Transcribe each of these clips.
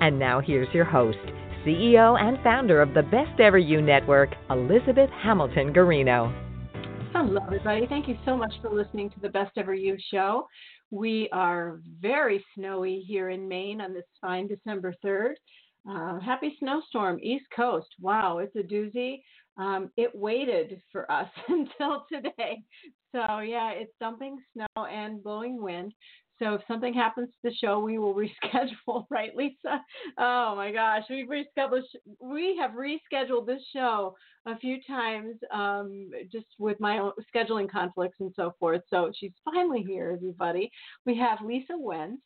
And now here's your host, CEO and founder of the Best Ever You Network, Elizabeth Hamilton Guarino. Hello, everybody. Thank you so much for listening to the Best Ever You show. We are very snowy here in Maine on this fine December 3rd. Uh, happy snowstorm, East Coast. Wow, it's a doozy. Um, it waited for us until today. So, yeah, it's dumping snow and blowing wind. So if something happens to the show, we will reschedule, right, Lisa? Oh my gosh, we've rescheduled. We have rescheduled this show a few times, um, just with my own scheduling conflicts and so forth. So she's finally here, everybody. We have Lisa Wentz.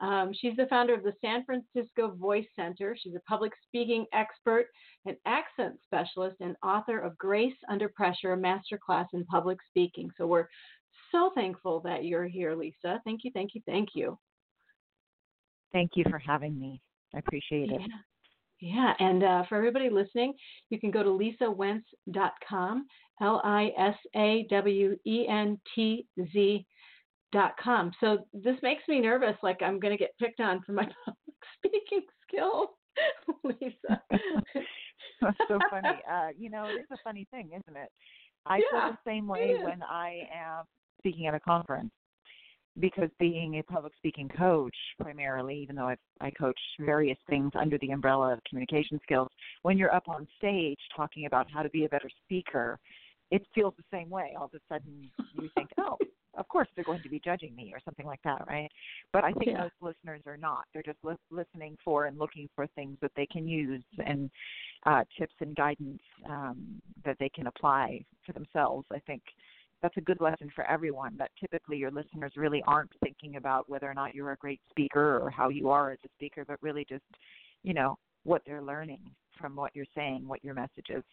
Um, she's the founder of the San Francisco Voice Center. She's a public speaking expert, an accent specialist, and author of Grace Under Pressure, a masterclass in public speaking. So we're so thankful that you're here, Lisa. Thank you, thank you, thank you. Thank you for having me. I appreciate it. Yeah. Yeah, and uh, for everybody listening, you can go to lisawentz.com, L I S A W E N T Z dot com. So this makes me nervous, like I'm going to get picked on for my public speaking skills, Lisa. That's so funny. Uh, you know, it's a funny thing, isn't it? I yeah, feel the same way when I am speaking at a conference because being a public speaking coach primarily even though i i coach various things under the umbrella of communication skills when you're up on stage talking about how to be a better speaker it feels the same way. All of a sudden you think oh of course they're going to be judging me or something like that right? But i think yeah. most listeners are not. They're just li- listening for and looking for things that they can use and uh, tips and guidance um, that they can apply for themselves i think that's a good lesson for everyone that typically your listeners really aren't thinking about whether or not you're a great speaker or how you are as a speaker but really just you know what they're learning from what you're saying what your message is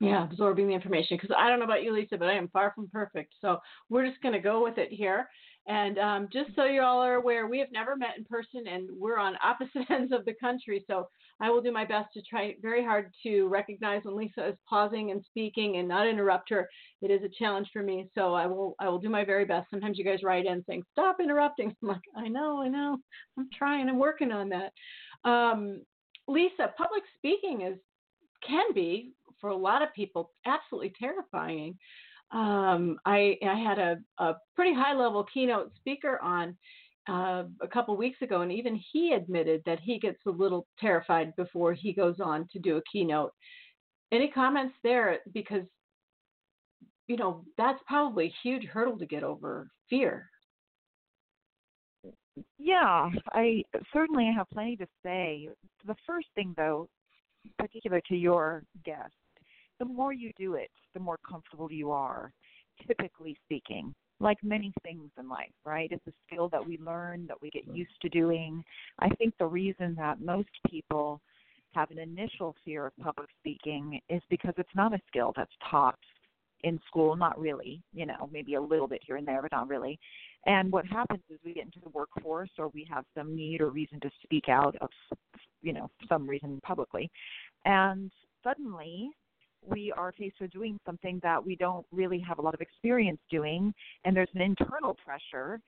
yeah, absorbing the information. Because I don't know about you, Lisa, but I am far from perfect. So we're just going to go with it here. And um, just so you all are aware, we have never met in person and we're on opposite ends of the country. So I will do my best to try very hard to recognize when Lisa is pausing and speaking and not interrupt her. It is a challenge for me. So I will I will do my very best. Sometimes you guys write in saying, stop interrupting. I'm like, I know, I know. I'm trying. I'm working on that. Um, Lisa, public speaking is can be for a lot of people absolutely terrifying. Um, I, I had a, a pretty high level keynote speaker on uh, a couple weeks ago, and even he admitted that he gets a little terrified before he goes on to do a keynote. Any comments there? Because, you know, that's probably a huge hurdle to get over fear. Yeah, I certainly have plenty to say. The first thing, though, particular to your guest, the more you do it, the more comfortable you are, typically speaking. Like many things in life, right? It's a skill that we learn, that we get used to doing. I think the reason that most people have an initial fear of public speaking is because it's not a skill that's taught in school, not really, you know, maybe a little bit here and there, but not really. And what happens is we get into the workforce or we have some need or reason to speak out of, you know, some reason publicly. And suddenly we are faced with doing something that we don't really have a lot of experience doing, and there's an internal pressure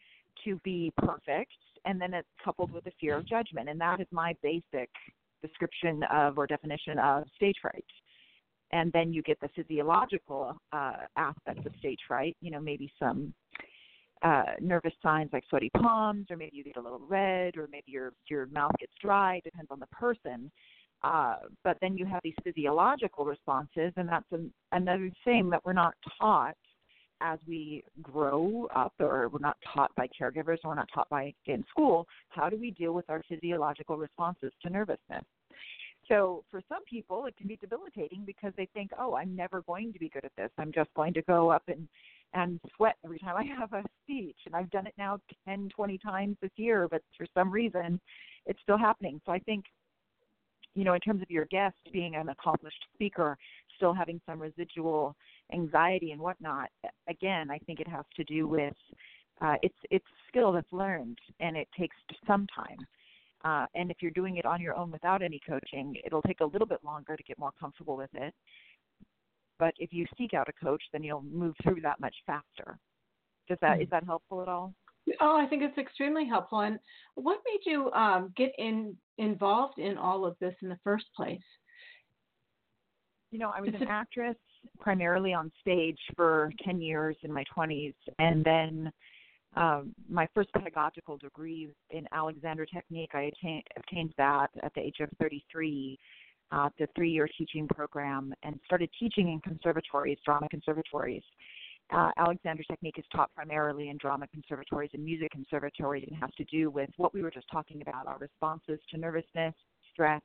to be perfect, and then it's coupled with the fear of judgment, and that is my basic description of or definition of stage fright. And then you get the physiological uh, aspects of stage fright, you know, maybe some uh, nervous signs like sweaty palms, or maybe you get a little red, or maybe your your mouth gets dry. Depends on the person. Uh, but then you have these physiological responses, and that's an, another thing that we're not taught as we grow up, or we're not taught by caregivers, or we're not taught by in school. How do we deal with our physiological responses to nervousness? So for some people, it can be debilitating because they think, "Oh, I'm never going to be good at this. I'm just going to go up and and sweat every time I have a speech. And I've done it now 10, 20 times this year, but for some reason it's still happening. So I think, you know, in terms of your guest being an accomplished speaker, still having some residual anxiety and whatnot, again, I think it has to do with uh, it's it's skill that's learned and it takes some time. Uh, and if you're doing it on your own without any coaching, it'll take a little bit longer to get more comfortable with it. But if you seek out a coach, then you'll move through that much faster. Does that mm-hmm. is that helpful at all? Oh, I think it's extremely helpful. And what made you um, get in involved in all of this in the first place? You know, I was an actress primarily on stage for 10 years in my 20s, and then um, my first pedagogical degree in Alexander Technique, I attained, obtained that at the age of 33, uh, the three year teaching program, and started teaching in conservatories, drama conservatories. Uh, Alexander Technique is taught primarily in drama conservatories and music conservatories and has to do with what we were just talking about our responses to nervousness, stress,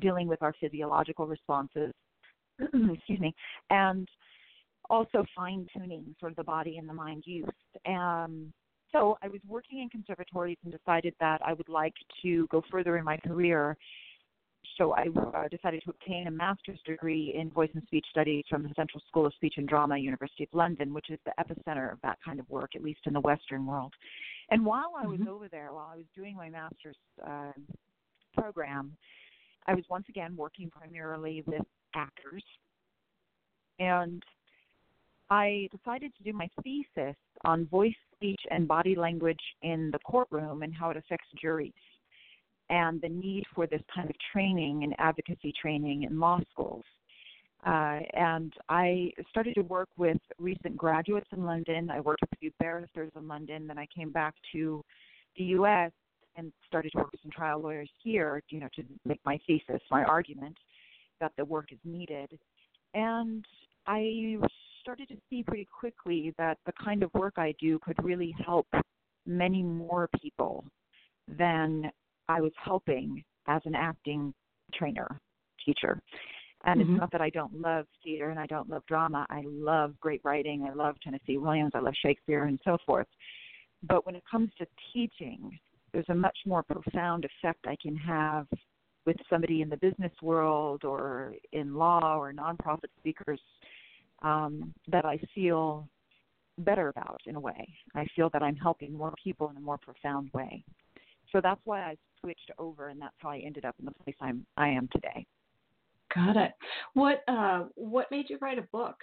dealing with our physiological responses, excuse me, and also fine tuning sort of the body and the mind use. Um, so I was working in conservatories and decided that I would like to go further in my career. So I uh, decided to obtain a master's degree in voice and speech studies from the Central School of Speech and Drama, University of London, which is the epicenter of that kind of work, at least in the Western world. And while I was mm-hmm. over there, while I was doing my master's uh, program, I was once again working primarily with actors. And I decided to do my thesis on voice, speech, and body language in the courtroom and how it affects juries, and the need for this kind of training and advocacy training in law schools. Uh, and I started to work with recent graduates in London. I worked with a few barristers in London. Then I came back to the U.S. and started to work with some trial lawyers here, you know, to make my thesis, my argument that the work is needed. And I started to see pretty quickly that the kind of work I do could really help many more people than I was helping as an acting trainer, teacher. And mm-hmm. it's not that I don't love theater and I don't love drama. I love great writing. I love Tennessee Williams. I love Shakespeare and so forth. But when it comes to teaching, there's a much more profound effect I can have with somebody in the business world or in law or nonprofit speakers um, that I feel better about in a way. I feel that I'm helping more people in a more profound way. So that's why I switched over, and that's how I ended up in the place I'm I am today. Got it. What uh, what made you write a book?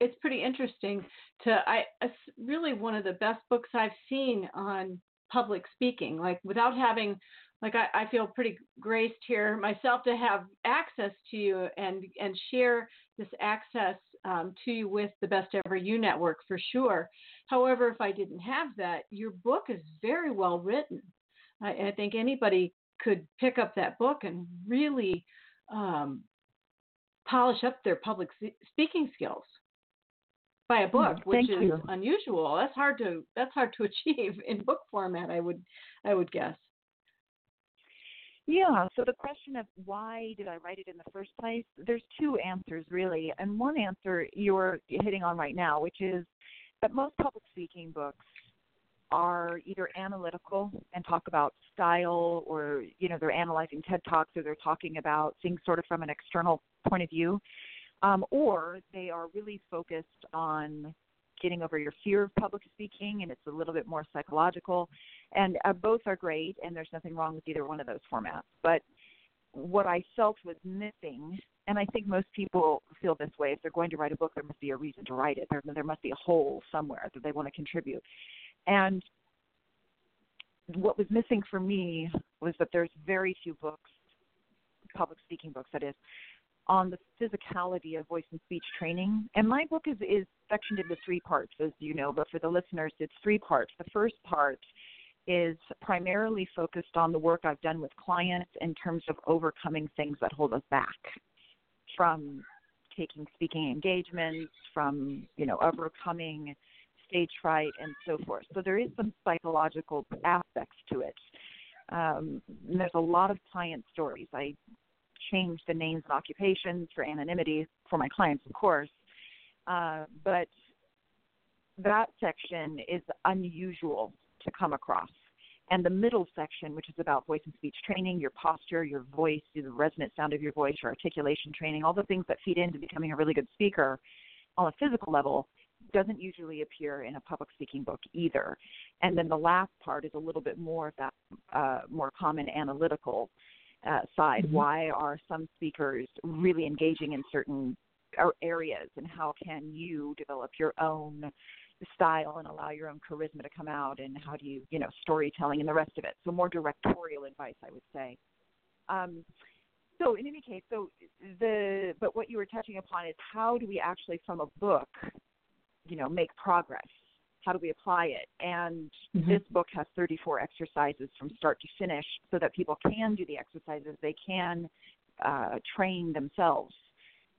It's pretty interesting. To I it's really one of the best books I've seen on public speaking. Like without having like I, I feel pretty graced here myself to have access to you and and share this access um, to you with the Best Ever You Network for sure. However, if I didn't have that, your book is very well written. I, I think anybody could pick up that book and really um, polish up their public speaking skills by a book, hmm, which is you. unusual. That's hard to that's hard to achieve in book format. I would I would guess. Yeah, so the question of why did I write it in the first place, there's two answers really. And one answer you're hitting on right now, which is that most public speaking books are either analytical and talk about style or you know they're analyzing TED Talks or they're talking about things sort of from an external point of view. Um, or they are really focused on getting over your fear of public speaking and it's a little bit more psychological. And uh, both are great and there's nothing wrong with either one of those formats. But what i felt was missing and i think most people feel this way if they're going to write a book there must be a reason to write it. There, there must be a hole somewhere that they want to contribute and what was missing for me was that there's very few books public speaking books that is on the physicality of voice and speech training. And my book is, is sectioned into three parts, as you know, but for the listeners, it's three parts. The first part is primarily focused on the work I've done with clients in terms of overcoming things that hold us back from taking speaking engagements, from, you know, overcoming stage fright and so forth. So there is some psychological aspects to it. Um, there's a lot of client stories. I change the names and occupations for anonymity for my clients, of course. Uh, but that section is unusual to come across. And the middle section, which is about voice and speech training, your posture, your voice, the resonant sound of your voice, your articulation training, all the things that feed into becoming a really good speaker on a physical level, doesn't usually appear in a public speaking book either. And then the last part is a little bit more of that uh, more common analytical uh, side. Mm-hmm. Why are some speakers really engaging in certain areas, and how can you develop your own style and allow your own charisma to come out? And how do you, you know, storytelling and the rest of it? So more directorial advice, I would say. Um, so in any case, so the but what you were touching upon is how do we actually from a book, you know, make progress? How do we apply it? And mm-hmm. this book has 34 exercises from start to finish, so that people can do the exercises. They can uh, train themselves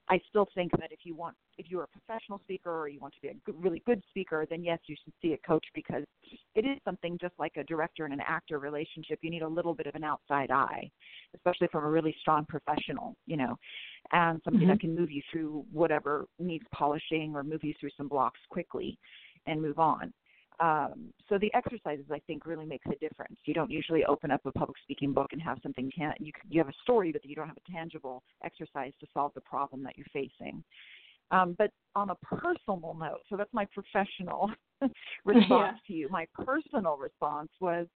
I still think that if you want, if you're a professional speaker or you want to be a good, really good speaker, then yes, you should see a coach because it is something just like a director and an actor relationship. You need a little bit of an outside eye, especially from a really strong professional, you know, and somebody mm-hmm. that can move you through whatever needs polishing or move you through some blocks quickly and move on. Um, so the exercises, I think, really makes a difference. You don't usually open up a public speaking book and have something tan- you you have a story, but you don't have a tangible exercise to solve the problem that you're facing. Um, but on a personal note, so that's my professional response yeah. to you. My personal response was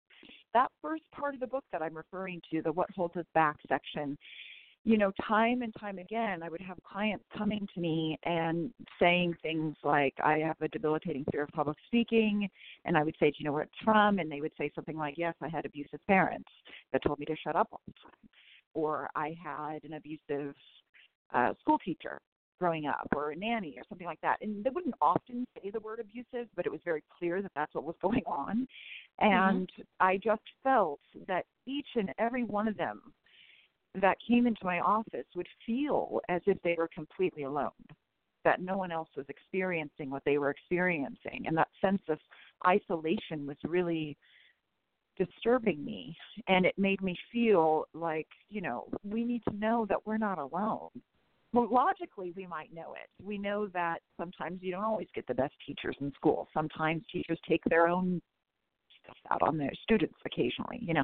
that first part of the book that I'm referring to, the "What Holds Us Back" section you know, time and time again, I would have clients coming to me and saying things like, I have a debilitating fear of public speaking. And I would say, Do you know where it's from? And they would say something like, Yes, I had abusive parents that told me to shut up all the time. Or I had an abusive uh, school teacher growing up or a nanny or something like that. And they wouldn't often say the word abusive, but it was very clear that that's what was going on. Mm-hmm. And mm-hmm. I just felt that each and every one of them that came into my office would feel as if they were completely alone, that no one else was experiencing what they were experiencing. And that sense of isolation was really disturbing me. And it made me feel like, you know, we need to know that we're not alone. Well, logically, we might know it. We know that sometimes you don't always get the best teachers in school. Sometimes teachers take their own stuff out on their students occasionally, you know.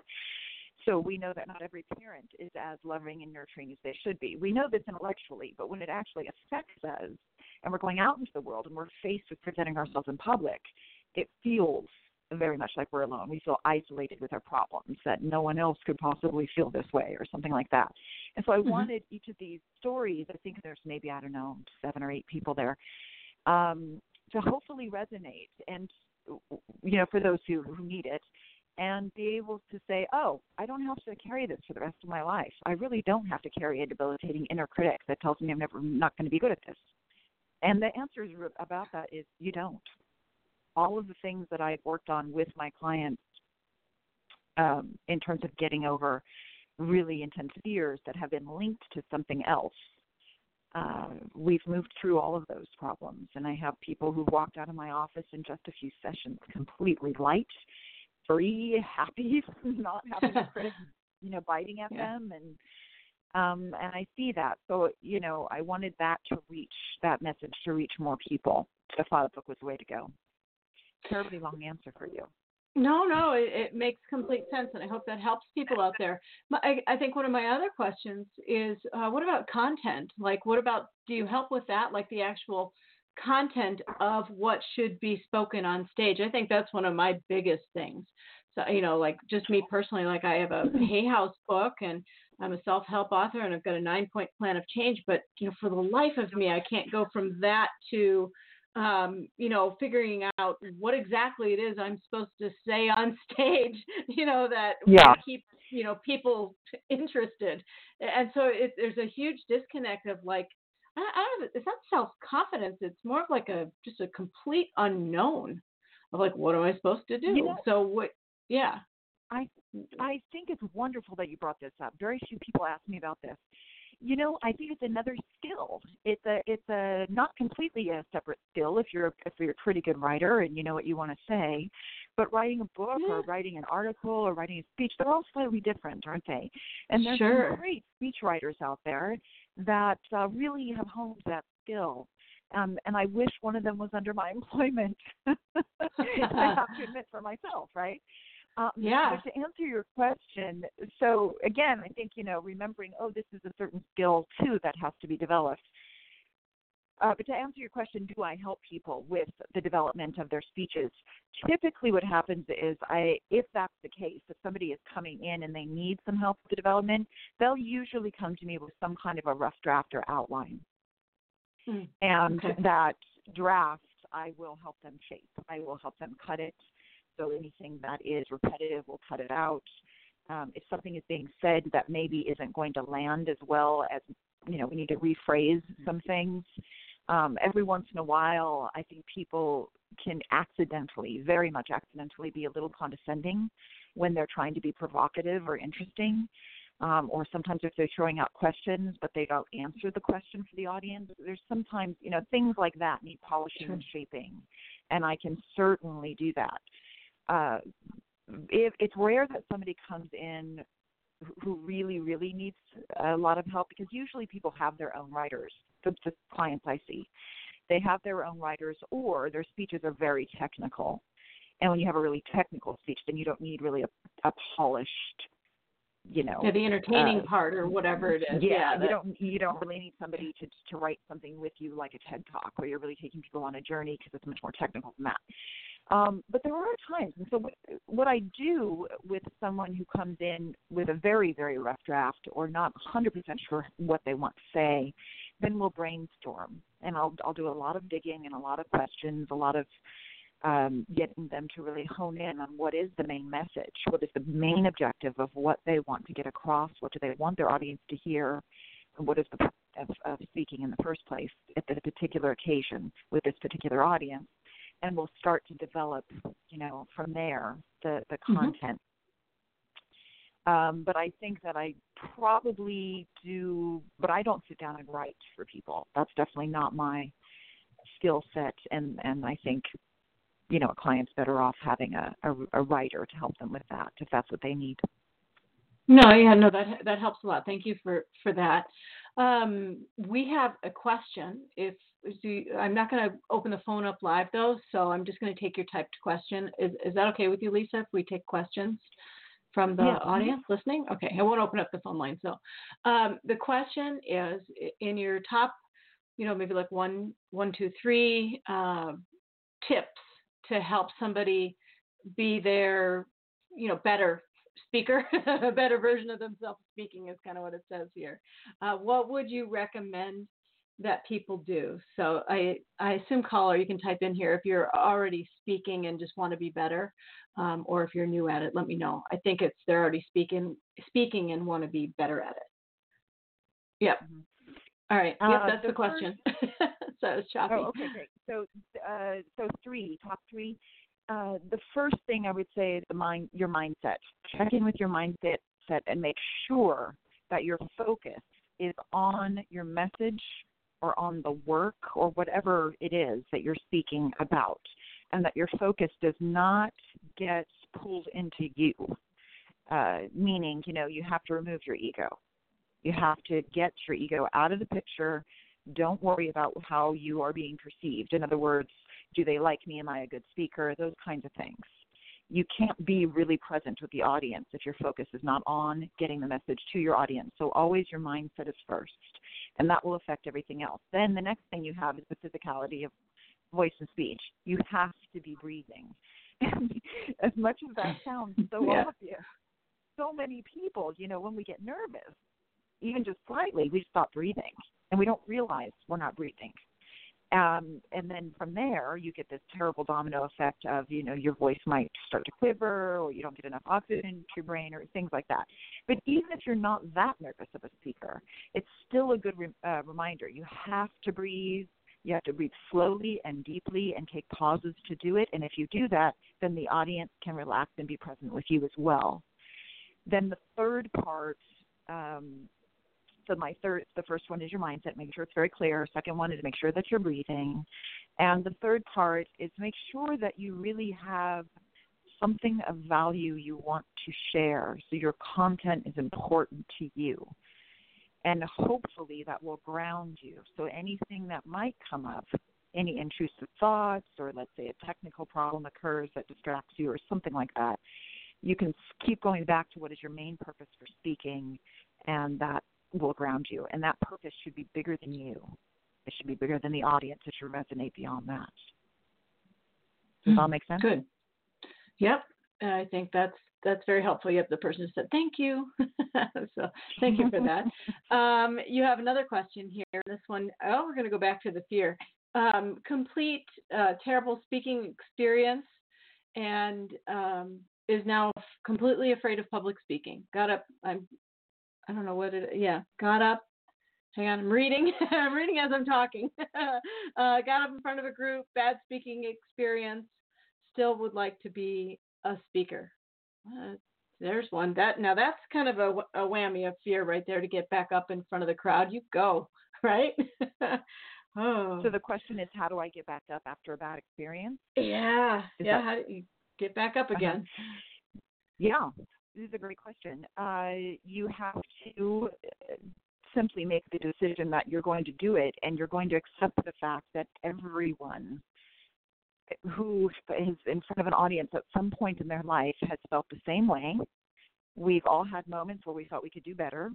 So we know that not every parent is as loving and nurturing as they should be. We know this intellectually, but when it actually affects us and we're going out into the world and we're faced with presenting ourselves in public, it feels very much like we're alone. We feel isolated with our problems, that no one else could possibly feel this way or something like that. And so I mm-hmm. wanted each of these stories, I think there's maybe, I don't know, seven or eight people there, um, to hopefully resonate and, you know, for those who, who need it and be able to say, oh, I don't have to carry this for the rest of my life. I really don't have to carry a debilitating inner critic that tells me I'm never not going to be good at this. And the answer about that is you don't. All of the things that I've worked on with my clients um, in terms of getting over really intense fears that have been linked to something else. Uh, we've moved through all of those problems, and I have people who've walked out of my office in just a few sessions completely light free, happy, not having a critic, you know, biting at yeah. them and um and I see that. So, you know, I wanted that to reach that message to reach more people. So I thought the book was the way to go. Terribly long answer for you. No, no, it, it, makes complete sense, and I hope that helps people out there. I, I think one of my other questions is, uh, what about content? Like, what about do you help with that? Like the actual content of what should be spoken on stage. I think that's one of my biggest things. So, you know, like just me personally, like I have a Hay House book and I'm a self help author and I've got a nine point plan of change. But, you know, for the life of me, I can't go from that to, um, you know, figuring out what exactly it is I'm supposed to say on stage, you know, that yeah. keep, you know, people interested. And so it, there's a huge disconnect of like, I, I don't it's not self confidence. It's more of like a just a complete unknown of like what am I supposed to do? You know, so what? Yeah. I I think it's wonderful that you brought this up. Very few people ask me about this. You know, I think it's another skill. It's a it's a not completely a separate skill if you're if you're a pretty good writer and you know what you want to say, but writing a book yeah. or writing an article or writing a speech, they're all slightly different, aren't they? And there's sure. some great speech writers out there that uh, really have honed that skill. Um, and I wish one of them was under my employment. I have to admit for myself, right? Um, yeah. But to answer your question, so again, I think you know, remembering, oh, this is a certain skill too that has to be developed. Uh, but to answer your question, do I help people with the development of their speeches? Typically, what happens is, I, if that's the case, if somebody is coming in and they need some help with the development, they'll usually come to me with some kind of a rough draft or outline. Mm. And okay. that draft, I will help them shape. I will help them cut it. So anything that is repetitive, we'll cut it out. Um, if something is being said that maybe isn't going to land as well as you know, we need to rephrase some things um, every once in a while, I think people can accidentally, very much accidentally, be a little condescending when they're trying to be provocative or interesting. Um, or sometimes if they're throwing out questions but they don't answer the question for the audience, there's sometimes you know things like that need polishing sure. and shaping, and I can certainly do that. Uh, if it's rare that somebody comes in who really really needs a lot of help because usually people have their own writers the, the clients I see. They have their own writers, or their speeches are very technical. And when you have a really technical speech, then you don't need really a, a polished, you know, yeah, the entertaining uh, part or whatever it is. Yeah, yeah you that, don't you don't really need somebody to to write something with you like a TED talk, where you're really taking people on a journey because it's much more technical than that. Um, but there are times, and so what, I do with someone who comes in with a very, very rough draft or not 100% sure what they want to say, then we'll brainstorm, and I'll I'll do a lot of digging and a lot of questions, a lot of um, getting them to really hone in on what is the main message, what is the main objective of what they want to get across, what do they want their audience to hear, and what is the purpose of, of speaking in the first place at this particular occasion with this particular audience and we'll start to develop, you know, from there the the mm-hmm. content. Um, but I think that I probably do, but I don't sit down and write for people. That's definitely not my skill set, and and I think, you know, a client's better off having a, a a writer to help them with that if that's what they need. No, yeah, no, that that helps a lot. Thank you for for that. Um, we have a question. If you, I'm not going to open the phone up live though, so I'm just going to take your typed question. Is, is that okay with you, Lisa? If we take questions from the yeah. audience listening? Okay, I won't open up the phone line. So, um, the question is in your top, you know, maybe like one, one, two, three uh, tips to help somebody be their, you know, better speaker, a better version of themselves speaking is kind of what it says here. Uh, what would you recommend that people do? So I, I assume caller, you can type in here if you're already speaking and just want to be better, um, or if you're new at it, let me know. I think it's they're already speaking, speaking and want to be better at it. Yep. Mm-hmm. All right. Yep, uh, that's the, the question. so it's choppy. Oh, okay, great. So, uh, so three, top three uh, the first thing I would say is the mind, your mindset. Check in with your mindset set and make sure that your focus is on your message or on the work or whatever it is that you're speaking about, and that your focus does not get pulled into you. Uh, meaning, you know, you have to remove your ego. You have to get your ego out of the picture. Don't worry about how you are being perceived. In other words, do they like me? Am I a good speaker? Those kinds of things. You can't be really present with the audience if your focus is not on getting the message to your audience. So always your mindset is first, and that will affect everything else. Then the next thing you have is the physicality of voice and speech. You have to be breathing. as much as that sounds so yeah. obvious, so many people, you know, when we get nervous, even just slightly, we stop breathing and we don't realize we're not breathing. Um, and then from there, you get this terrible domino effect of, you know, your voice might start to quiver or you don't get enough oxygen to your brain or things like that. But even if you're not that nervous of a speaker, it's still a good re- uh, reminder. You have to breathe. You have to breathe slowly and deeply and take pauses to do it. And if you do that, then the audience can relax and be present with you as well. Then the third part um, so my third, the first one is your mindset, make sure it's very clear. Second one is make sure that you're breathing, and the third part is make sure that you really have something of value you want to share. So your content is important to you. and hopefully that will ground you. So anything that might come up, any intrusive thoughts, or let's say a technical problem occurs that distracts you, or something like that, you can keep going back to what is your main purpose for speaking, and that will ground you. And that purpose should be bigger than you. It should be bigger than the audience. It should resonate beyond that. Does that make sense? Good. Yep. I think that's that's very helpful. Yep, the person said thank you. so thank you for that. um, you have another question here. This one, oh, we're going to go back to the fear. Um, complete uh, terrible speaking experience and um, is now completely afraid of public speaking. Got up. I'm. I don't know what it. Yeah, got up. Hang on, I'm reading. I'm reading as I'm talking. uh, got up in front of a group. Bad speaking experience. Still would like to be a speaker. Uh, there's one. That now that's kind of a, a whammy of fear right there to get back up in front of the crowd. You go right. oh. So the question is, how do I get back up after a bad experience? Yeah, is yeah. That... How do you get back up uh-huh. again? Uh-huh. Yeah, this is a great question. Uh, you have to uh, simply make the decision that you're going to do it, and you're going to accept the fact that everyone who is in front of an audience at some point in their life has felt the same way. We've all had moments where we thought we could do better.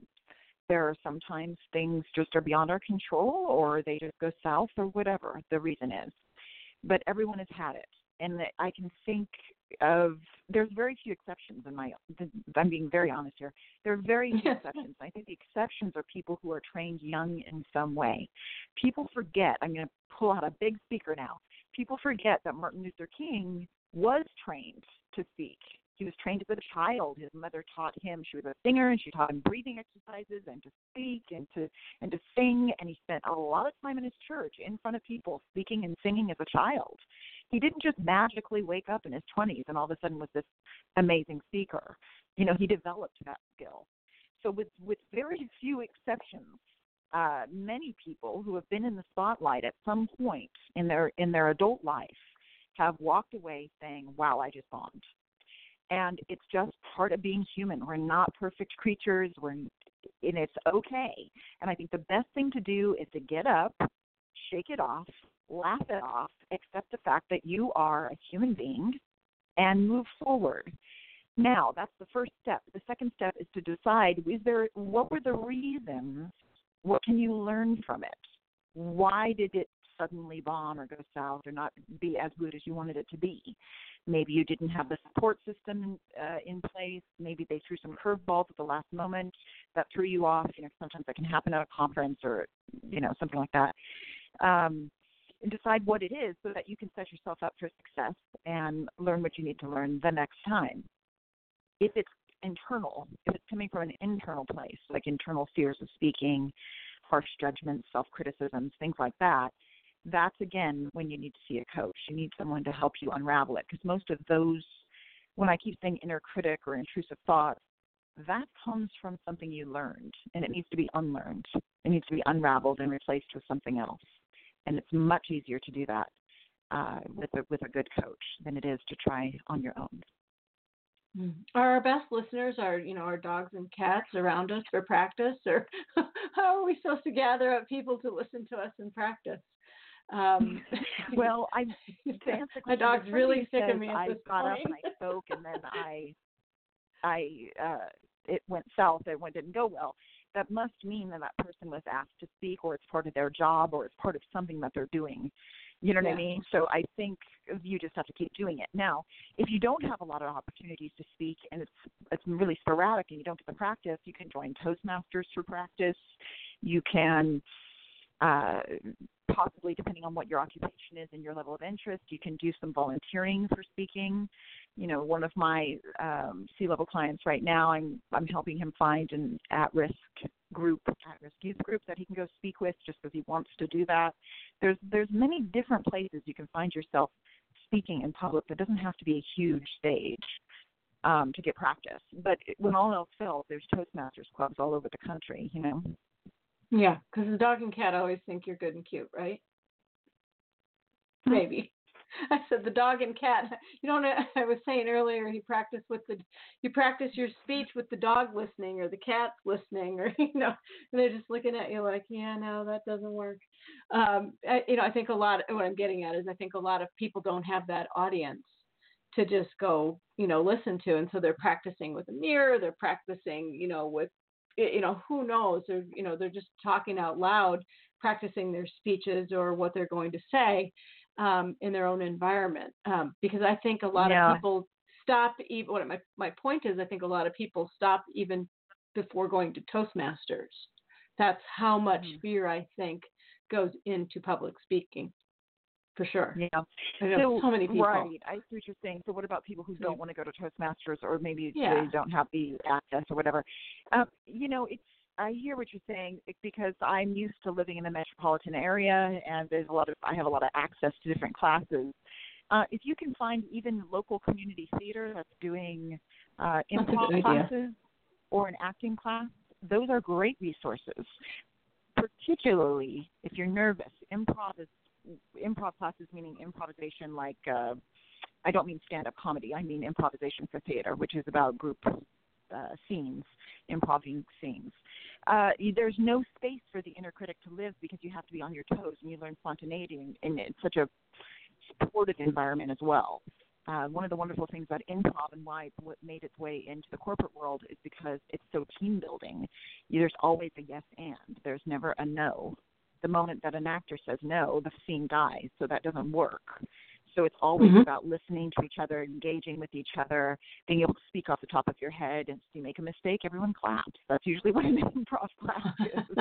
There are sometimes things just are beyond our control or they just go south or whatever the reason is. But everyone has had it. And I can think of there's very few exceptions in my I'm being very honest here. There are very few exceptions. I think the exceptions are people who are trained young in some way. People forget. I'm going to pull out a big speaker now people forget that Martin Luther King was trained to speak. He was trained as a child. His mother taught him. She was a singer, and she taught him breathing exercises and to speak and to and to sing. And he spent a lot of time in his church in front of people, speaking and singing as a child. He didn't just magically wake up in his 20s and all of a sudden was this amazing speaker. You know, he developed that skill. So with with very few exceptions, uh, many people who have been in the spotlight at some point in their in their adult life have walked away saying, "Wow, I just bombed." And it's just part of being human. We're not perfect creatures. We're and it's okay. And I think the best thing to do is to get up, shake it off, laugh it off, accept the fact that you are a human being, and move forward. Now, that's the first step. The second step is to decide is there what were the reasons what can you learn from it? Why did it suddenly bomb or go south or not be as good as you wanted it to be? Maybe you didn't have the support system uh, in place. Maybe they threw some curveballs at the last moment that threw you off. You know, sometimes that can happen at a conference or you know something like that. Um, and decide what it is so that you can set yourself up for success and learn what you need to learn the next time. If it's internal, if it's coming from an internal place, like internal fears of speaking, harsh judgments, self criticisms, things like that, that's again when you need to see a coach. You need someone to help you unravel it because most of those, when I keep saying inner critic or intrusive thoughts, that comes from something you learned and it needs to be unlearned. It needs to be unraveled and replaced with something else. And it's much easier to do that uh, with a with a good coach than it is to try on your own. Mm. Are our best listeners are you know our dogs and cats around us for practice, or how are we supposed to gather up people to listen to us in practice? Um, well, I my dog's really sick of me. I got point. up and I spoke, and then I, I, uh, it went south. It went didn't go well. That must mean that that person was asked to speak, or it's part of their job, or it's part of something that they're doing. You know what yeah. I mean? So I think you just have to keep doing it. Now, if you don't have a lot of opportunities to speak and it's it's really sporadic and you don't get the practice, you can join Toastmasters for practice. You can uh, possibly, depending on what your occupation is and your level of interest, you can do some volunteering for speaking. You know, one of my um, C-level clients right now, I'm I'm helping him find an at-risk group, at-risk youth group that he can go speak with, just because he wants to do that. There's there's many different places you can find yourself speaking in public. That doesn't have to be a huge stage um, to get practice. But when all else fails, there's Toastmasters clubs all over the country. You know. Yeah, because the dog and cat always think you're good and cute, right? Maybe. I said the dog and cat. You know, I was saying earlier, you practice with the, you practice your speech with the dog listening or the cat's listening, or you know, and they're just looking at you like, yeah, no, that doesn't work. Um, I, you know, I think a lot. What I'm getting at is, I think a lot of people don't have that audience to just go, you know, listen to, and so they're practicing with a mirror. They're practicing, you know, with, you know, who knows? They're, you know, they're just talking out loud, practicing their speeches or what they're going to say um, in their own environment. Um, because I think a lot yeah. of people stop even. What my my point is, I think a lot of people stop even before going to Toastmasters. That's how much mm-hmm. fear I think goes into public speaking. For sure. Yeah. so, so many people. Right. I see what you're saying. So what about people who don't want to go to Toastmasters or maybe yeah. they don't have the access or whatever? Um, you know, it's I hear what you're saying because I'm used to living in the metropolitan area, and there's a lot of I have a lot of access to different classes. Uh, if you can find even local community theater that's doing uh, improv classes or an acting class, those are great resources. Particularly if you're nervous, improv is improv classes meaning improvisation like uh, I don't mean stand up comedy. I mean improvisation for theater, which is about group uh, scenes, improvising scenes. Uh, there's no space for the inner critic to live because you have to be on your toes and you learn spontaneity in, in, in such a supportive environment as well. Uh, one of the wonderful things about improv and why it made its way into the corporate world is because it's so team building. There's always a yes and. There's never a no. The moment that an actor says no, the scene dies, so that doesn't work. So it's always mm-hmm. about listening to each other, engaging with each other, being able to speak off the top of your head. And if you make a mistake, everyone claps. That's usually what an improv class is.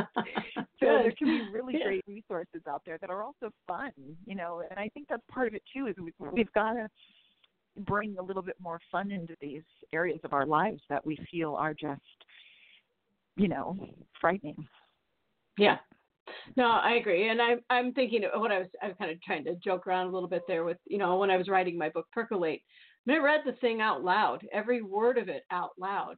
so there can be really yeah. great resources out there that are also fun, you know. And I think that's part of it too. Is we, we've got to bring a little bit more fun into these areas of our lives that we feel are just, you know, frightening. Yeah, no, I agree, and I'm I'm thinking what I was I'm kind of trying to joke around a little bit there with you know when I was writing my book Percolate, I, mean, I read the thing out loud, every word of it out loud,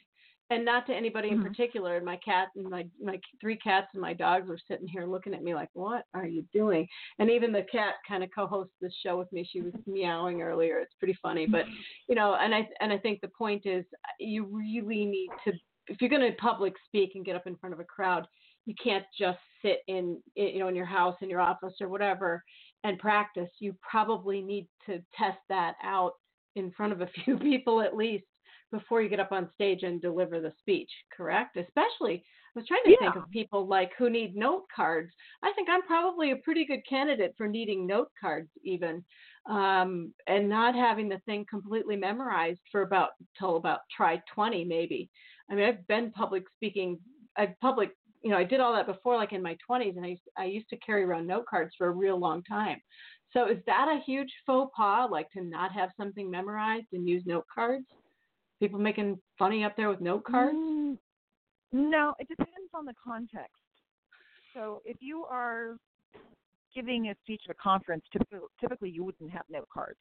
and not to anybody in mm-hmm. particular. And my cat and my my three cats and my dogs were sitting here looking at me like, "What are you doing?" And even the cat kind of co-hosts this show with me. She was meowing earlier. It's pretty funny, but you know, and I and I think the point is you really need to if you're going to public speak and get up in front of a crowd you can't just sit in you know in your house in your office or whatever and practice. You probably need to test that out in front of a few people at least before you get up on stage and deliver the speech correct? Especially i was trying to yeah. think of people like who need note cards. I think i'm probably a pretty good candidate for needing note cards even um, and not having the thing completely memorized for about till about try 20 maybe. I mean i've been public speaking i've public you know, I did all that before, like in my 20s, and I used, I used to carry around note cards for a real long time. So is that a huge faux pas, like to not have something memorized and use note cards? People making funny up there with note cards? Mm, no, it depends on the context. So if you are giving a speech at a conference, typically, typically you wouldn't have note cards.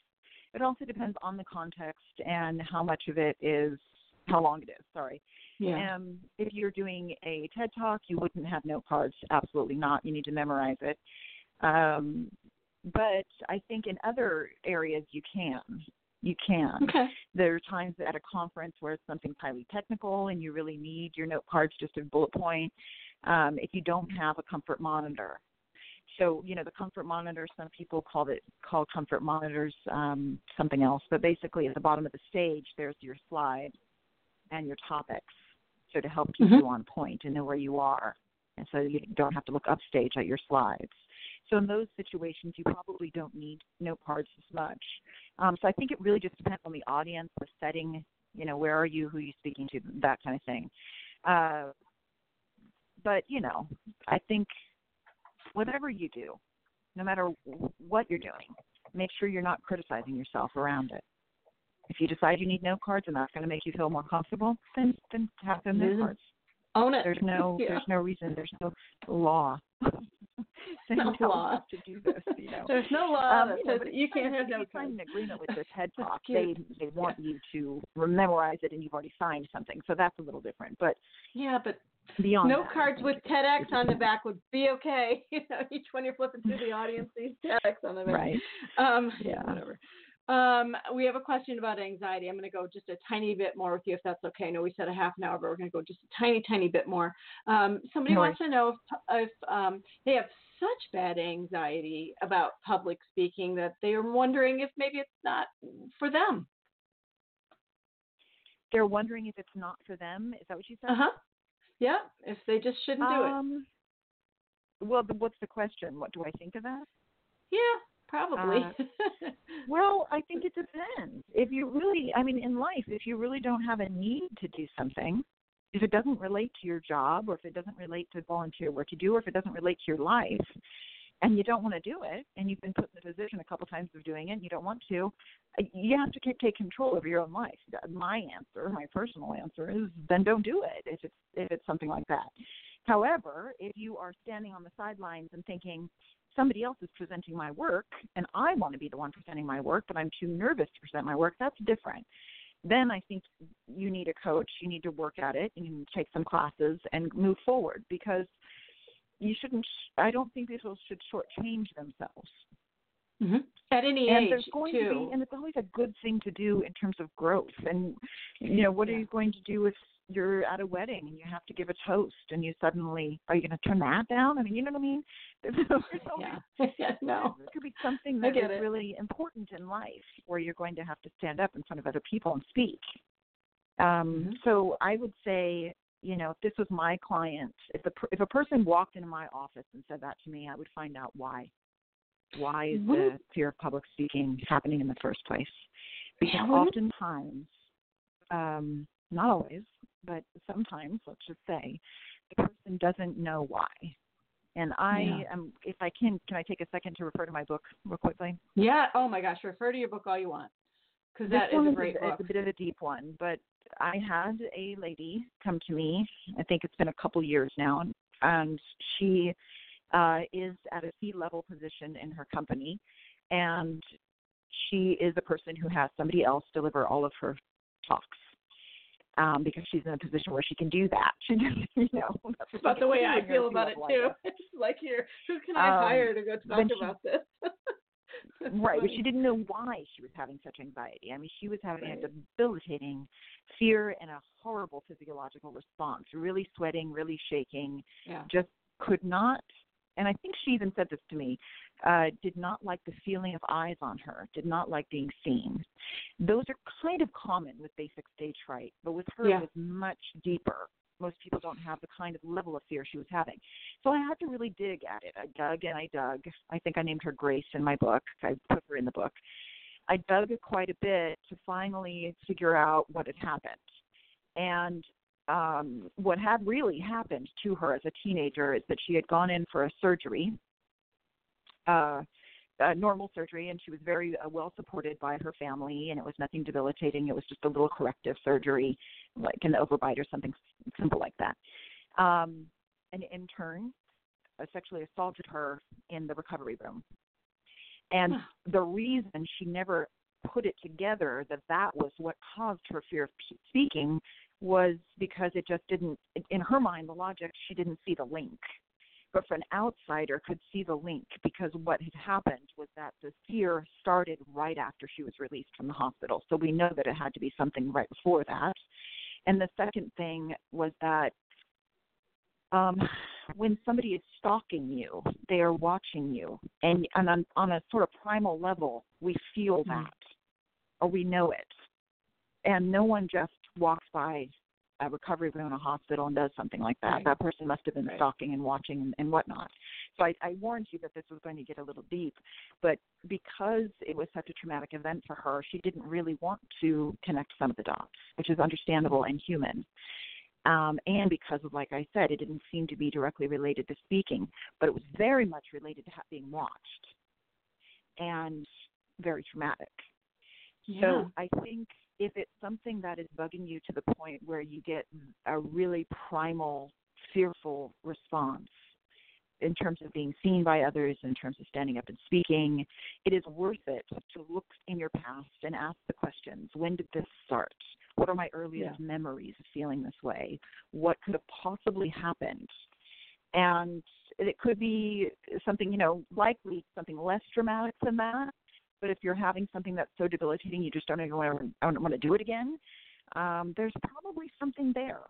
It also depends on the context and how much of it is, how long it is. Sorry. Yeah. Um, if you're doing a TED talk, you wouldn't have note cards. Absolutely not. You need to memorize it. Um, but I think in other areas you can. You can. Okay. There are times at a conference where it's something highly technical and you really need your note cards just a bullet point. Um, if you don't have a comfort monitor, so you know the comfort monitor some people call it call comfort monitors um, something else but basically at the bottom of the stage there's your slide and your topics so to help keep mm-hmm. you on point and know where you are, and so you don't have to look upstage at your slides. So in those situations, you probably don't need note cards as much. Um, so I think it really just depends on the audience, the setting. You know, where are you? Who are you speaking to? That kind of thing. Uh, but you know, I think whatever you do, no matter what you're doing, make sure you're not criticizing yourself around it. If you decide you need note cards and that's going to make you feel more comfortable, then then have them note cards. Own it. There's no yeah. there's no reason. There's no law. no law to do this. You know. There's no law um, you know, you can't have no. sign an agreement with this TED talk. they they want yeah. you to memorize it, and you've already signed something. So that's a little different. But yeah, but beyond no that, cards with TEDx on the back would be okay. You know, each one you're flipping through the audience sees TEDx on the back. Right. Um, Yeah. Whatever. Um, we have a question about anxiety. I'm going to go just a tiny bit more with you, if that's okay. I know we said a half an hour, but we're going to go just a tiny, tiny bit more. Um, somebody No wants to know if, if um, they have such bad anxiety about public speaking that they are wondering if maybe it's not for them. They're wondering if it's not for them. Is that what you said? Uh huh. Yeah. If they just shouldn't do it. Um, well, what's the question? What do I think of that? Yeah. Probably. Uh, Well, I think it depends. If you really, I mean, in life, if you really don't have a need to do something, if it doesn't relate to your job, or if it doesn't relate to volunteer work you do, or if it doesn't relate to your life, and you don't want to do it, and you've been put in the position a couple times of doing it, and you don't want to, uh, you have to take take control over your own life. My answer, my personal answer, is then don't do it if it's if it's something like that. However, if you are standing on the sidelines and thinking, somebody else is presenting my work and I want to be the one presenting my work, but I'm too nervous to present my work, that's different. Then I think you need a coach, you need to work at it, you need to take some classes and move forward because you shouldn't, I don't think people should shortchange themselves. hmm At any and age, there's going too. to be, and it's always a good thing to do in terms of growth. And you know, what are you going to do if you're at a wedding and you have to give a toast and you suddenly are you going to turn that down? I mean, you know what I mean? There's, there's always yeah. yeah. No. there could be something that is it. really important in life where you're going to have to stand up in front of other people and speak. Um, Mhm. So I would say, you know, if this was my client, if the if a person walked into my office and said that to me, I would find out why. Why is the fear of public speaking happening in the first place? Because Yeah, oftentimes, um, not always, but sometimes, let's just say, the person doesn't know why. And I Yeah. am, if I can, can I take a second to refer to my book real quickly? Yeah. Oh my gosh. Refer to your book all you want, because that is a great is, book. It's a bit of a deep one, but I had a lady come to me. I think it's been a couple years now, and she uh, is at a C level position in her company, and she is a person who has somebody else deliver all of her talks. Um, because she's in a position where she can do that. She, you know, that's about the way I feel about it too. It's like here, who can I Um, hire to go talk she- about this? Right, but she didn't know why she was having such anxiety. I mean, she was having Right. a debilitating fear and a horrible physiological response, really sweating, really shaking, Yeah. just could not, and I think she even said this to me, uh, did not like the feeling of eyes on her, did not like being seen. Those are kind of common with basic stage fright, but with her Yeah. it was much deeper. Most people don't have the kind of level of fear she was having. So I had to really dig at it. I dug and I dug. I think I named her Grace in my book. I put her in the book. I dug quite a bit to finally figure out what had happened. And um, what had really happened to her as a teenager is that she had gone in for a surgery, uh, a normal surgery, and she was very uh, well supported by her family, and it was nothing debilitating. It was just a little corrective surgery, like an overbite or something simple like that. Um, an intern uh, sexually assaulted her in the recovery room. And the reason she never put it together that that was what caused her fear of speaking was because it just didn't in her mind the logic she didn't see the link. But for an outsider could see the link because what had happened was that the fear started right after she was released from the hospital. So we know that it had to be something right before that. And the second thing was that um, when somebody is stalking you, they are watching you, and, and on, on a sort of primal level, we feel Mhm. that, or we know it, and no one just walks by a recovery room in a hospital and does something like that. Right. That person must have been Right. stalking and watching and, and whatnot. So I, I warned you that this was going to get a little deep, but because it was such a traumatic event for her, she didn't really want to connect some of the dots, which is understandable and human um, and because of, like I said, it didn't seem to be directly related to speaking, but it was very much related to being watched and very traumatic. Yeah. So I think if it's something that is bugging you to the point where you get a really primal, fearful response in terms of being seen by others, in terms of standing up and speaking, it is worth it to look in your past and ask the questions when did this start? What are my earliest yeah. memories of feeling this way? What could have possibly happened? And it could be something, you know, likely something less dramatic than that. But if you're having something that's so debilitating, you just don't even want to, I don't want to do it again. Um, there's probably something there.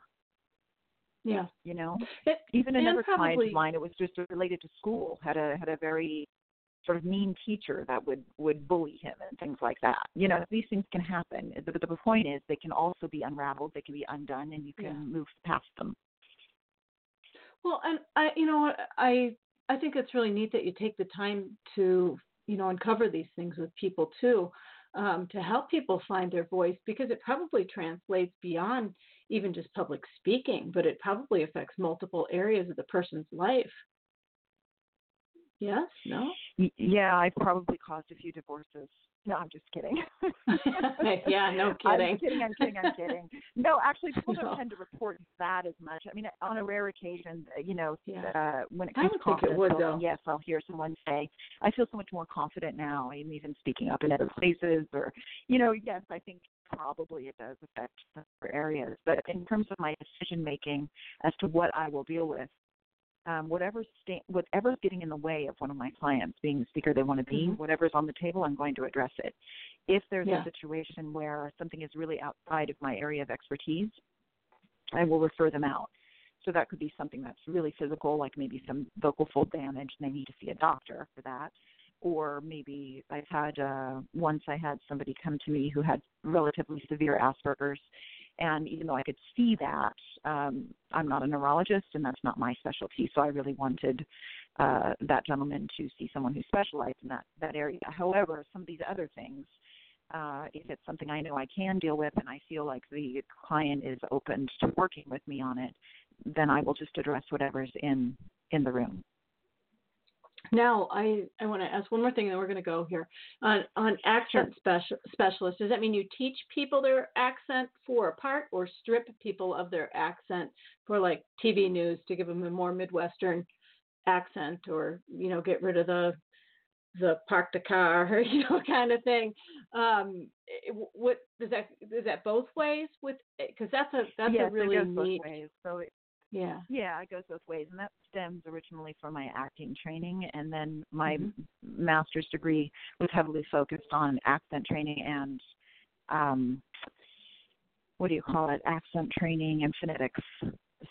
Yeah, you know, it, even another probably, client of mine, it was just related to school. Had a had a very sort of mean teacher that would would bully him and things like that. You know, these things can happen. But the, the point is, they can also be unraveled. They can be undone, and you can yeah. move past them. Well, and I, you know, I I think it's really neat that you take the time to you know uncover these things with people too, um, to help people find their voice because it probably translates beyond even just public speaking, but it probably affects multiple areas of the person's life. Yes? No? Yeah, I've probably caused a few divorces. No, I'm just kidding. yeah, no kidding. I'm kidding. I'm kidding. I'm kidding. No, actually, people don't tend to report that as much. I mean, on a rare occasion, uh, you know, yeah. uh, when it comes to confidence, would, though. yes, I'll hear someone say, "I feel so much more confident now." I'm even speaking up in other places, or, you know, yes, I think probably it does affect other areas. But in terms of my decision making as to what I will deal with, um, whatever's sta- whatever's getting in the way of one of my clients being the speaker they want to be, mm-hmm. whatever's on the table, I'm going to address it. If there's yeah. a situation where something is really outside of my area of expertise, I will refer them out. So that could be something that's really physical, like maybe some vocal fold damage, and they need to see a doctor for that. Or maybe I've had uh, once I had somebody come to me who had relatively severe Asperger's, and even though I could see that, um, I'm not a neurologist and that's not my specialty. So I really wanted uh, that gentleman to see someone who specialized in that, that area. However, some of these other things, uh, if it's something I know I can deal with and I feel like the client is open to working with me on it, then I will just address whatever's in in the room. Now, I, I want to ask one more thing, and then we're going to go here. On, on accent special, specialist, does that mean you teach people their accent for a part or strip people of their accent for like TV news to give them a more Midwestern accent or, you know, get rid of the the park the car, you know, kind of thing. Um, what does that is that both ways with because that's a that's yes, a really neat. Both ways. So it, yeah. Yeah, it goes both ways. And that stems originally from my acting training. And then my mm-hmm. master's degree was heavily focused on accent training and, um, what do you call it, accent training and phonetics.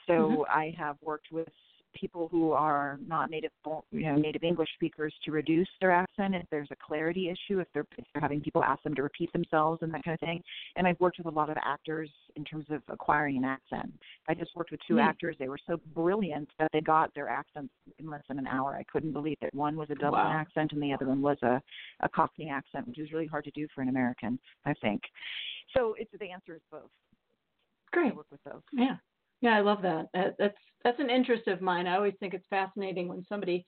So mm-hmm. I have worked with people who are not native you know native english speakers to reduce their accent if there's a clarity issue if they're, if they're having people ask them to repeat themselves and that kind of thing. And i've worked with a lot of actors in terms of acquiring an accent. I just worked with two mm actors. They were so brilliant that they got their accents in less than an hour. I couldn't believe that one was a dublin wow. accent and the other one was a a cockney accent which is really hard to do for an american i think. So it's the answer is both. Great. I work with those yeah yeah, I love that. That's that's an interest of mine. I always think it's fascinating when somebody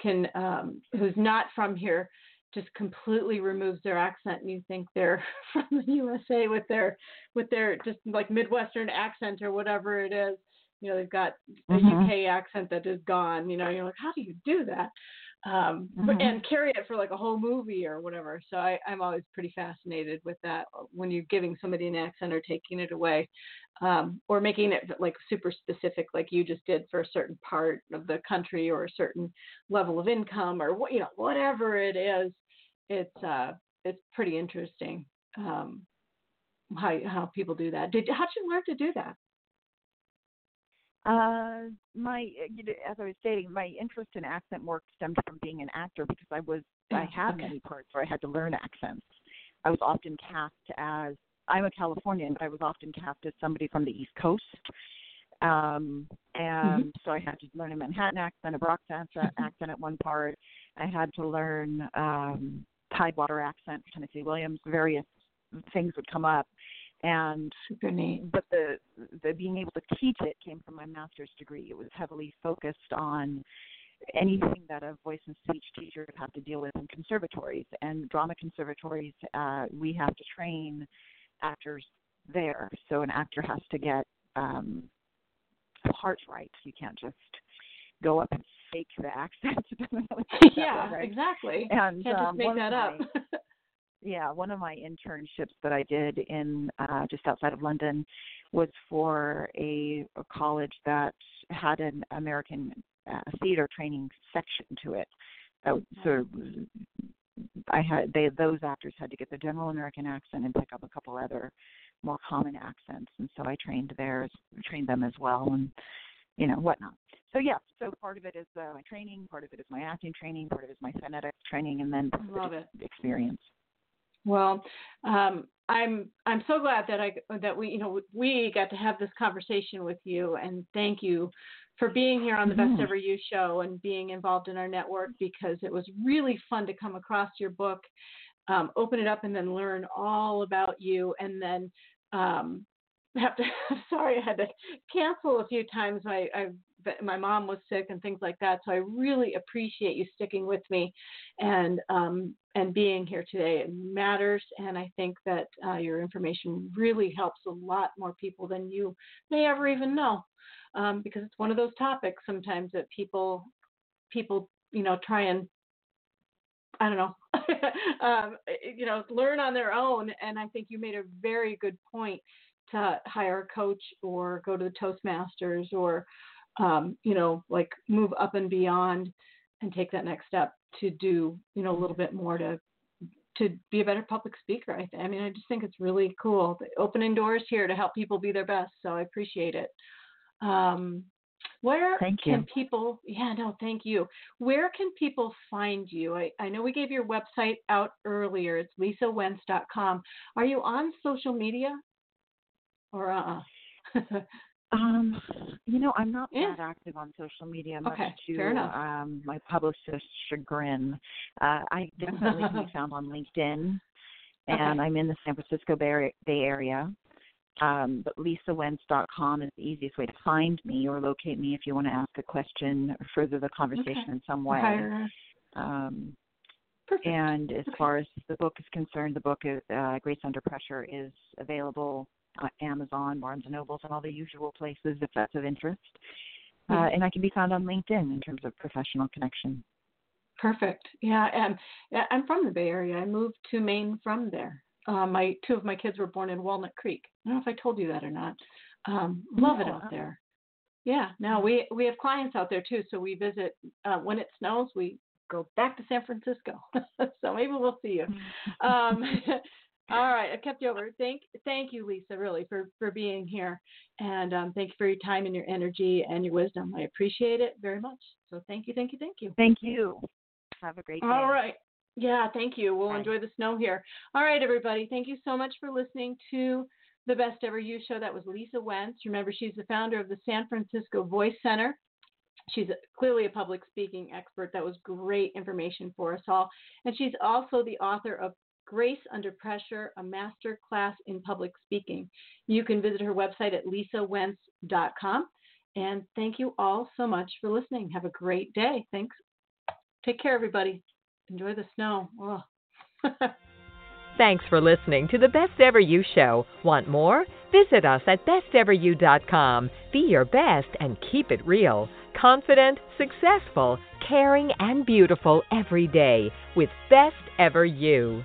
can um, who's not from here just completely removes their accent and you think they're from the USA with their with their just like Midwestern accent or whatever it is. You know, they've got a mm-hmm. UK accent that is gone. You know, you're like, how do you do that? Um, mm-hmm. and carry it for like a whole movie or whatever. So I, I'm always pretty fascinated with that when you're giving somebody an accent or taking it away, um, or making it like super specific, like you just did for a certain part of the country or a certain level of income or what you know whatever it is. It's uh, it's pretty interesting um, how how people do that. Did how'd you learn to do that? Uh, my, as I was stating, my interest in accent work stemmed from being an actor because I was, I had okay. many parts where I had to learn accents. I was often cast as, I'm a Californian, but I was often cast as somebody from the East Coast. Um, and mm-hmm. so I had to learn a Manhattan accent, a Bronx accent, accent at one part. I had to learn um, Tidewater accent, Tennessee Williams, various things would come up and. But the the being able to teach it came from my master's degree. It was heavily focused on anything that a voice and speech teacher would have to deal with in conservatories and drama conservatories. Uh, we have to train actors there, so an actor has to get um, part right. You can't just go up and fake the accent. yeah, right? exactly. And can't um, just make that up. yeah, one of my internships that I did in uh, just outside of London was for a, a college that had an American uh, theater training section to it. Uh, so I had they those actors had to get the general American accent and pick up a couple other more common accents, and so I trained theirs, trained them as well, and you know whatnot. So yeah, so part of it is uh, my training, part of it is my acting training, part of it is my phonetics training, and then Love it. experience. Well, um, I'm I'm so glad that I that we you know we got to have this conversation with you, and thank you for being here on the Best Mhm. Ever You show and being involved in our network because it was really fun to come across your book, um, open it up, and then learn all about you, and then um, have to. sorry, I had to cancel a few times. My I my mom was sick and things like that, so I really appreciate you sticking with me and um, and being here today. It matters, and I think that uh, your information really helps a lot more people than you may ever even know, um, because it's one of those topics sometimes that people people you know try and I don't know, um, you know, learn on their own. And I think you made a very good point to hire a coach or go to the Toastmasters or, um, you know, like move up and beyond and take that next step to do, you know, a little bit more to to be a better public speaker. I, th- I mean, I just think it's really cool. The opening doors here to help people be their best. So I appreciate it. Um, where can people? Yeah, no, thank you. Where can people find you? I, I know we gave your website out earlier. It's lisawentz.com. Are you on social media? Or uh uh Um, you know, I'm not Yeah. that active on social media, much Okay, to um, my publicist's chagrin. Uh, I definitely can be found on LinkedIn, and Okay. I'm in the San Francisco Bay, Bay Area. Um, but lisawentz.com is the easiest way to find me or locate me if you want to ask a question or further the conversation in some way. Hire- Um, Perfect. and as Okay. far as the book is concerned, the book is uh, Grace Under Pressure is available on Amazon, Barnes and Nobles, and all the usual places if that's of interest. Uh, Mhm. and I can be found on LinkedIn in terms of professional connection. Perfect. Yeah, and yeah, I'm from the Bay Area. I moved to Maine from there. Uh, my two of my kids were born in Walnut Creek. I don't know if I told you that or not. Um, love it out uh-uh. there. Yeah. Now we we have clients out there too, so we visit uh, when it snows. We go back to San Francisco. so maybe we'll see you. Um, all right, I've kept you over. Thank thank you, Lisa, really for for being here, and um, thank you for your time and your energy and your wisdom. I appreciate it very much. So thank you, thank you, thank you. Thank you. Have a great day. All right. Yeah, thank you. We'll Bye. enjoy the snow here. All right, everybody. Thank you so much for listening to the Best Ever You show. That was Lisa Wentz. Remember, she's the founder of the San Francisco Voice Center. She's clearly a public speaking expert. That was great information for us all. And she's also the author of Grace Under Pressure, a master class in public speaking. You can visit her website at lisawentz.com. And thank you all so much for listening. Have a great day. Thanks. Take care, everybody. Enjoy the snow. Thanks for listening to the Best Ever You Show. Want more? Visit us at besteveryou.com. Be your best and keep it real. Confident, successful, caring, and beautiful every day with Best Ever You.